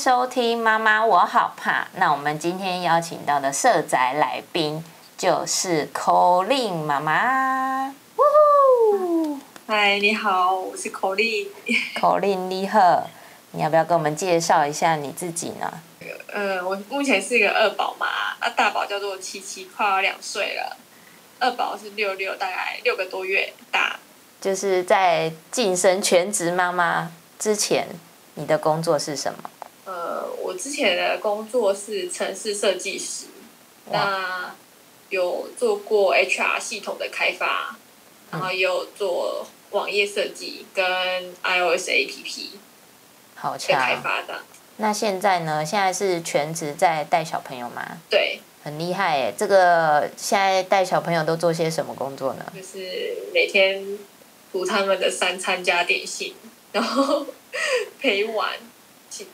收听《妈妈我好怕》。那我们今天邀请到的社宅来宾就是口令妈妈。嗨，你好，我是口令。口令你好，你要不要跟我们介绍一下你自己呢？呃，我目前是一个二宝妈，那大宝叫做七七，快要两岁了。二宝是六六，大概六个多月大。就是在晋升全职妈妈之前，你的工作是什么？呃，我之前的工作是城市设计师，那有做过 HR 系统的开发，然后也有做网页设计跟 iOS APP 好的开。发的。那现在呢？现在是全职在带小朋友吗？对，很厉害耶！这个现在带小朋友都做些什么工作呢？就是每天煮他们的三餐加点心，然后 陪玩，请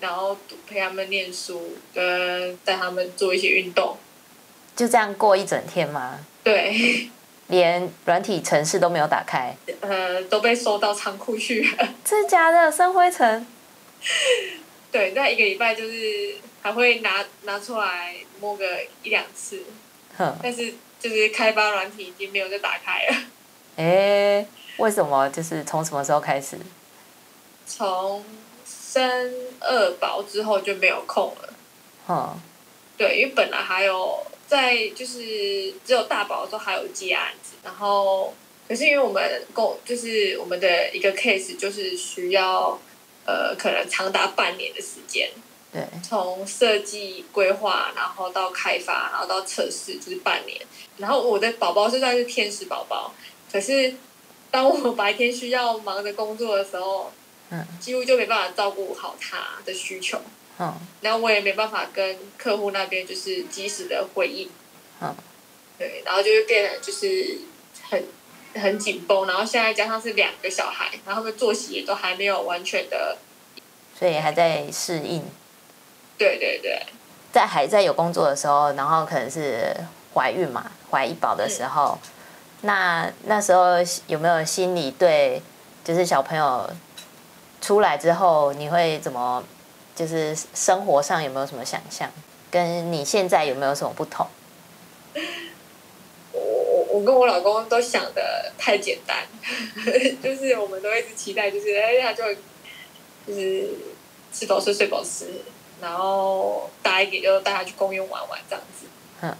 然后陪他们念书，跟带他们做一些运动。就这样过一整天吗？对，连软体城市都没有打开？呃，都被收到仓库去了。真的假的？生灰尘？对，那一个礼拜就是还会拿拿出来摸个一两次，哼，但是就是开发软体已经没有再打开了。哎、为什么？就是从什么时候开始？从生二宝之后就没有空了。哼，对，因为本来还有在就是只有大宝的时候还有接案子，然后可是因为我们公就是我们的一个 case 就是需要呃可能长达半年的时间，对，从设计规划，然后到开发，然后到测试，就是半年。然后我的宝宝是算是天使宝宝，可是当我白天需要忙着工作的时候，嗯。几乎就没办法照顾好他的需求。嗯，然后我也没办法跟客户那边就是及时的回应，嗯，对，然后就会变得就是很很紧绷，然后现在加上是两个小孩，然后他们作息也都还没有完全的，所以还在适应，对对对，在还在有工作的时候，然后可能是怀孕嘛，怀一宝的时候，那那时候有没有心理对，就是小朋友出来之后，你会怎么，就是生活上有没有什么想象，跟你现在有没有什么不同？我我我跟我老公都想的太简单，就是我们都一直期待，就是哎他就就是吃饱睡睡饱吃，然后大一点就带他去公园玩玩这样子。嗯，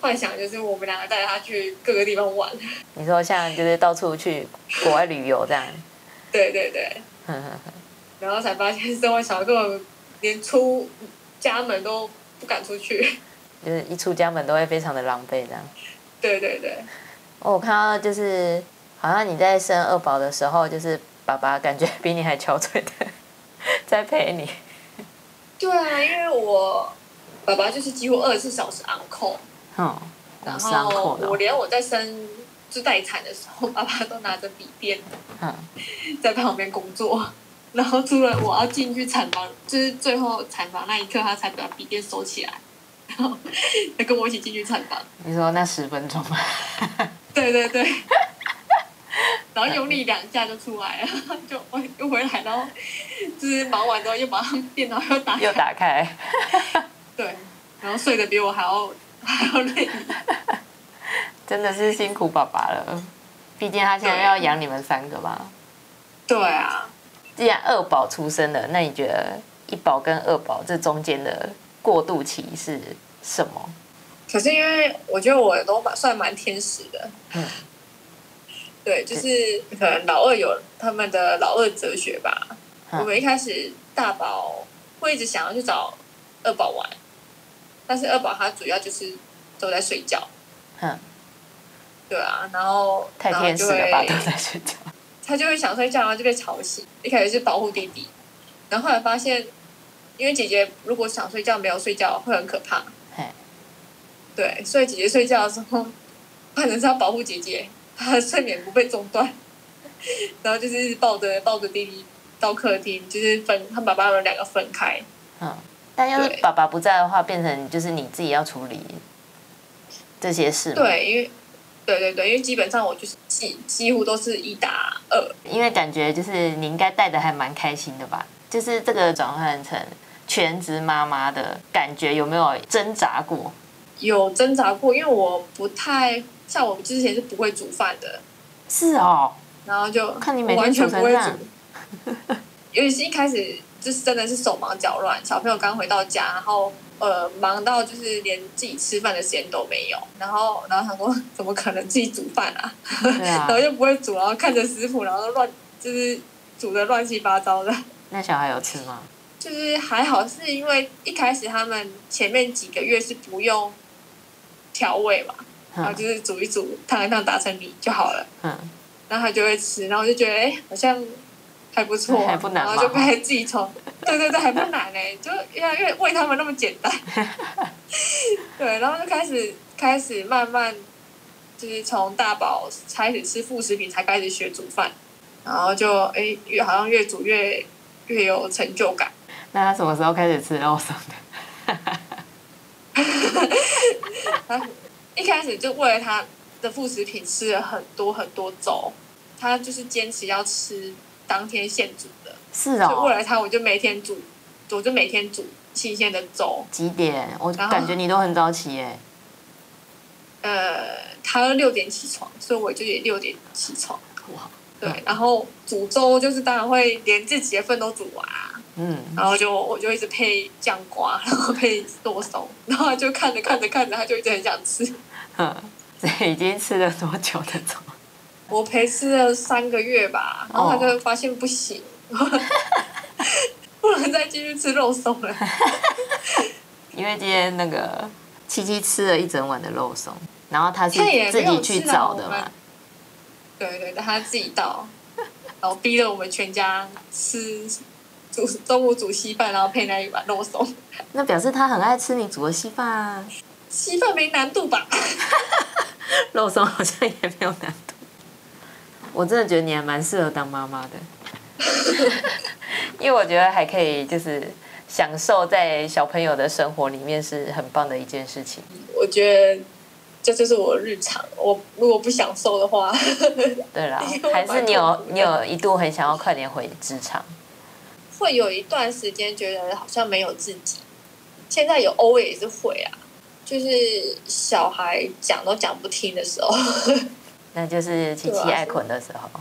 幻想就是我们两个带他去各个地方玩，你说像就是到处去国外旅游这样，对 对对，然后才发现生完小孩根本连出家门都不敢出去。就是一出家门都会非常的狼狈这样。对对对，哦我看到就是好像你在生二宝的时候，就是爸爸感觉比你还憔悴的 在陪你。对啊，因为我爸爸就是几乎二十四小时 on call，嗯，然后。我连我在生就待产的时候，爸爸都拿着笔电嗯，在旁边工作。然后除了我要进去产房，就是最后产房那一刻，他才把笔电收起来，然后再跟我一起进去产房。你说那十分钟吗？对对对，然后用力两下就出来了，就我又回来，然后就是忙完之后又马上电脑又打开，又打开，对，然后睡得比我还要还要累。真的是辛苦爸爸了。毕竟他现在要养你们三个嘛。对啊，既然二宝出生了，那你觉得一宝跟二宝这中间的过渡期是什么？可是因为我觉得我都蛮算蛮天使的，嗯对，就是可能老二有他们的老二哲学吧。嗯我们一开始大宝会一直想要去找二宝玩，但是二宝他主要就是都在睡觉，哼，对啊，然后太天使了吧，会都在睡觉。他就会想睡觉，然后就被吵醒。一开始是保护弟弟，然后后来发现，因为姐姐如果想睡觉没有睡觉会很可怕，嘿，对，所以姐姐睡觉的时候，可能是要保护姐姐，她的睡眠不被中断。然后就是抱着抱着弟弟到客厅，就是分他爸爸们两个分开。嗯，但要是对爸爸不在的话，变成就是你自己要处理这些事嘛。对，因为对对对，因为基本上我就是几几乎都是一打二。因为感觉就是你应该带的还蛮开心的吧？就是这个转换成全职妈妈的感觉，有没有挣扎过？有挣扎过，因为我不太像我之前是不会煮饭的，是哦，然后就看你完天全不会煮，尤其是一开始就是真的是手忙脚乱，小朋友刚回到家，然后呃忙到就是连自己吃饭的时间都没有，然后然后他说怎么可能自己煮饭啊？啊 然后，又不会煮，然后看着食谱，然后乱就是煮的乱七八糟的。那小孩有吃吗？就是还好，是因为一开始他们前面几个月是不用调味嘛，然后嗯就是煮一煮，烫一烫，打成米就好了，嗯，然后他就会吃，然后我就觉得哎、好像还不错，还不难然后就开始自己从，对对对，还不难哎、就越来越喂他们那么简单，对，然后就开始开始慢慢就是从大宝开始吃副食品，才开始学煮饭，然后就哎、越好像越煮越越有成就感。那他什么时候开始吃肉松的？他一开始就为了他的副食品吃了很多很多粥，他就是坚持要吃当天现煮的，是啊，就为哦，了他我就每天煮，我就每天煮新鲜的粥。几点？我感觉你都很早起耶。呃，他六点起床，所以我就也六点起床。哇，对，然后煮粥就是当然会连自己的份都煮完啊，嗯，然后就我就一直配酱瓜，然后配剁手，然后他就看着看着看着，他就一直很想吃。哼，所以已经吃了多久的粥？我陪吃了三个月吧，然后他就发现不行，不能再继续吃肉松了。因为今天那个七七吃了一整碗的肉松，然后他是自己去找的嘛。对对对，他自己倒，然后逼着我们全家吃煮中午煮稀饭，然后配那一碗肉松。那表示他很爱吃你煮的稀饭啊。稀饭没难度吧？肉松好像也没有难度。我真的觉得你还蛮适合当妈妈的，因为我觉得还可以就是享受在小朋友的生活里面是很棒的一件事情。我觉得这就是我日常。我如果不享受的话，对啦还是你有你有一度很想要快点回职场。会有一段时间觉得好像没有自己。现在有偶尔也是会啊，就是小孩讲都讲不听的时候。那就是琪对啊琪爱捆的时候，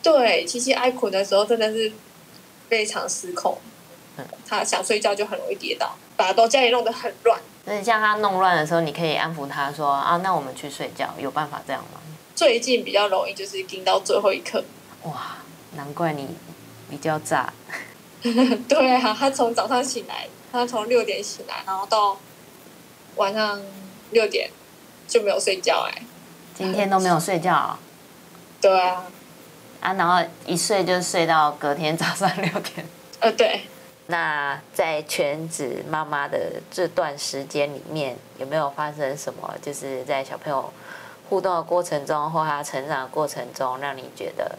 对，七七爱捆的时候真的是非常失控嗯。他想睡觉就很容易跌倒，把都家里弄得很乱。就是像他弄乱的时候，你可以安抚他说啊，那我们去睡觉，有办法这样吗？最近比较容易就是盯到最后一刻。哇，难怪你比较炸。对啊，他从早上醒来，他从六点醒来，然后到晚上六点就没有睡觉哎、今天都没有睡觉哦、对啊，啊，然后一睡就睡到隔天早上六点。呃对，那在全职妈妈的这段时间里面，有没有发生什么？就是在小朋友互动的过程中，或他成长的过程中，让你觉得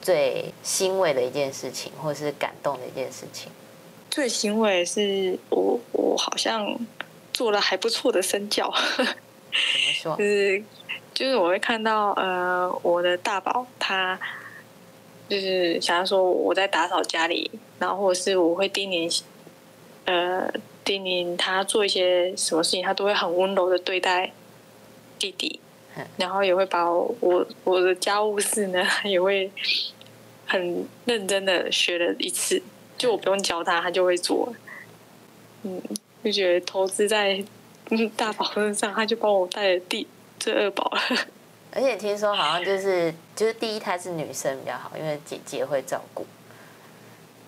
最欣慰的一件事情，或是感动的一件事情？最欣慰的是我我好像做了还不错的身教，怎么说 就？是就是我会看到呃我的大宝他就是想要说我在打扫家里，然后或者是我会叮咛呃叮咛他做一些什么事情，他都会很温柔的对待弟弟嗯，然后也会把我我我的家务事呢也会很认真的学了一次，就我不用教他，他就会做。嗯，就觉得投资在嗯大宝身上，他就帮我带了第这二宝了。而且听说好像就是就是第一胎是女生比较好，因为姐姐会照顾。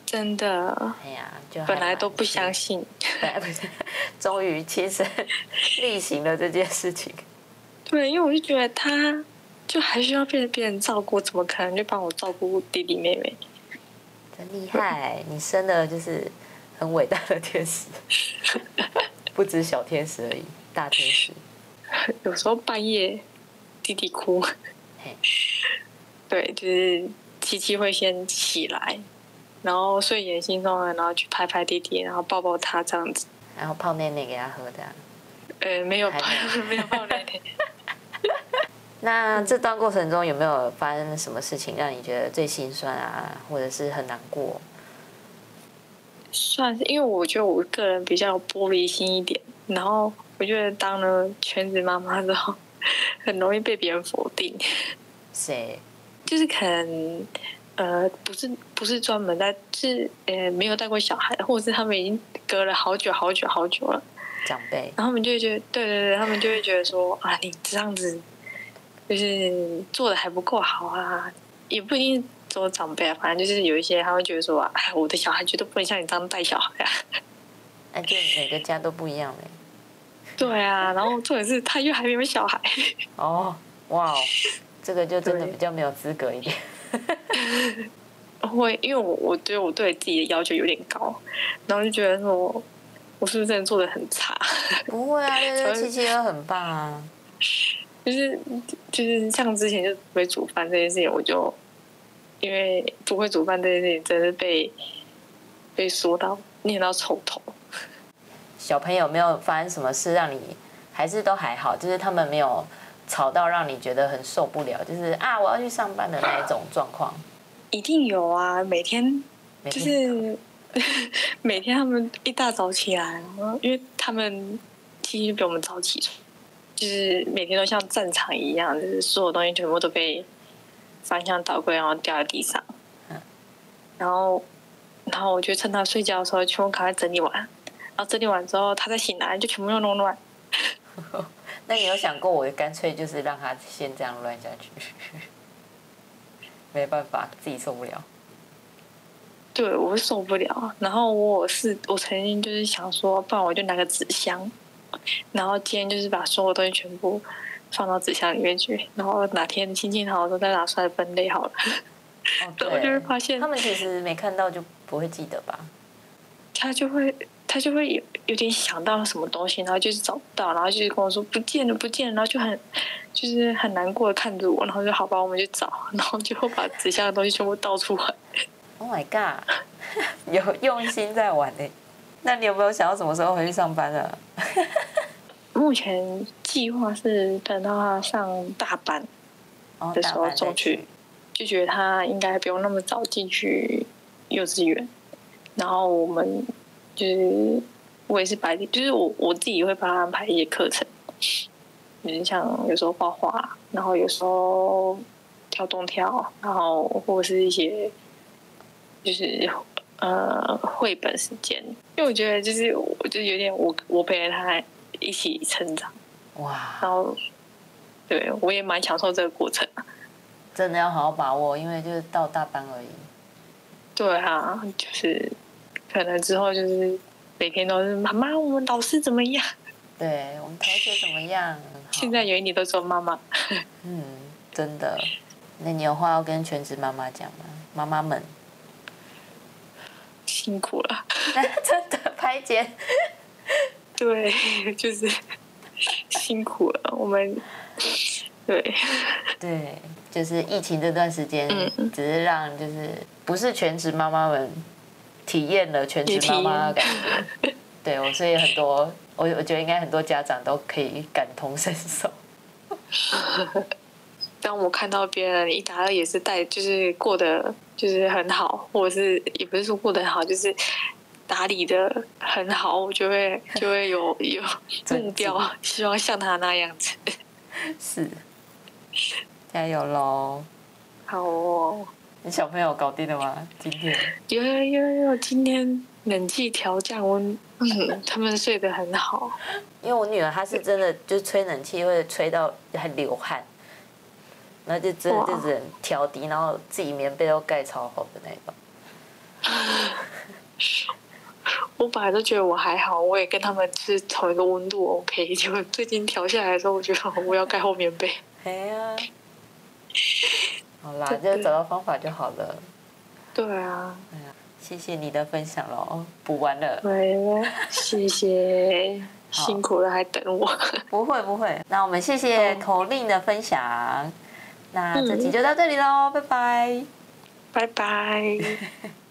真的，哎呀，就本来都不相信。本来不是，终于亲身 例行了这件事情。对，因为我就觉得他就还需要被别人照顾，怎么可能就帮我照顾弟弟妹妹？真厉害！你生的就是很伟大的天使，不止小天使而已，大天使。有时候半夜弟弟哭，对，就是七七会先起来，然后睡眼惺忪的，然后去拍拍弟弟，然后抱抱他这样子。然后泡奶奶给他喝这样。呃，没有泡没，有泡奶奶。那这段过程中有没有发生什么事情让你觉得最心酸啊，或者是很难过？算是，因为我觉得我个人比较有玻璃心一点，然后我觉得当了全职妈妈之后，很容易被别人否定。谁？就是可能呃，不是不是专门在，是呃没有带过小孩，或者是他们已经隔了好久好久好久了，长辈，然后他们就会觉得，对对对，他们就会觉得说啊，你这样子就是做的还不够好啊，也不一定做长辈啊，反正就是有一些他会觉得说，哎，我的小孩绝对不能像你这样带小孩啊。那就每个家都不一样嘞。对啊，然后重点是他又还没有小孩。哦，哇哦，这个就真的比较没有资格一点。会，因为我我觉得我对自己的要求有点高，然后就觉得说，我是不是真的做的很差？不会啊，六六七七都很棒啊。就是就是像之前就不会煮饭这件事情，我就因为不会煮饭这件事情，真是被被说到念到臭头。小朋友没有发生什么事让你还是都还好，就是他们没有吵到让你觉得很受不了，就是啊我要去上班的那一种状况。一定有啊，每天就是 每天他们一大早起来，因为他们其实比我们早起床，就是每天都像战场一样，就是所有东西全部都被翻箱倒柜，然后掉在地上。嗯然后，然后我就趁他睡觉的时候，全部赶快整理完。然后整理完之后，他再醒来，就全部又弄乱。那你有想过，我干脆就是让他先这样乱下去？没办法，自己受不了。对，我会受不了。然后我是我曾经就是想说，不然我就拿个纸箱，然后今天就是把所有东西全部放到纸箱里面去，然后哪天心情好的时候再拿出来分类好了。哦，对，我就会，发现他们其实没看到就不会记得吧？他就会他就会有有点想到什么东西，然后就是找不到，然后就是跟我说不见了不见了，然后就很就是很难过的看着我，然后就好吧，我们去找，然后就会把纸箱的东西全部倒出来。Oh my god，有用心在玩呢。那你有没有想要什么时候回去上班啊？目前计划是等到他上大班哦，的时候送去，就觉得他应该不用那么早进去幼稚园。然后我们就是我也是白天，就是我我自己会帮他安排一些课程，就是像有时候画画，然后有时候跳动跳，然后或者是一些就是呃绘本时间，因为我觉得就是我就有点我我陪着他一起成长，哇，然后对我也蛮享受这个过程。真的要好好把握，因为就是到大班而已。对啊，就是可能之后就是每天都是妈妈，我们老师怎么样？对我们同学怎么样？现在有你都说妈妈，嗯，真的。那你有话要跟全职妈妈讲吗？妈妈们，辛苦了。真的拍肩。对，就是辛苦了。我们对对，就是疫情这段时间，嗯只是让就是不是全职妈妈们体验了全职妈妈的感觉。对，我所以很多我我觉得应该很多家长都可以感同身受。当我看到别人一打二也是带，就是过得就是很好，或者是也不是说过得很好，就是打理的很好，我就会 就会有有目标，希望像他那样子。是，加油喽！好哦，你小朋友搞定了吗？今天？有有有有，今天冷气调降温，嗯，他们睡得很好。因为我女儿她是真的就吹冷气会吹到很流汗，然后就真的就只能调低，然后自己棉被都盖超厚的那种。我本来都觉得我还好，我也跟他们是同一个温度 OK，结果最近调下来的时候，我觉得我要盖厚棉被。哎呀，好啦，就找到方法就好了。对啊，谢谢你的分享喽，补完了。对，谢谢，辛苦了还等我。不会不会，那我们谢谢哦口令的分享。那这集就到这里喽，拜拜。拜拜。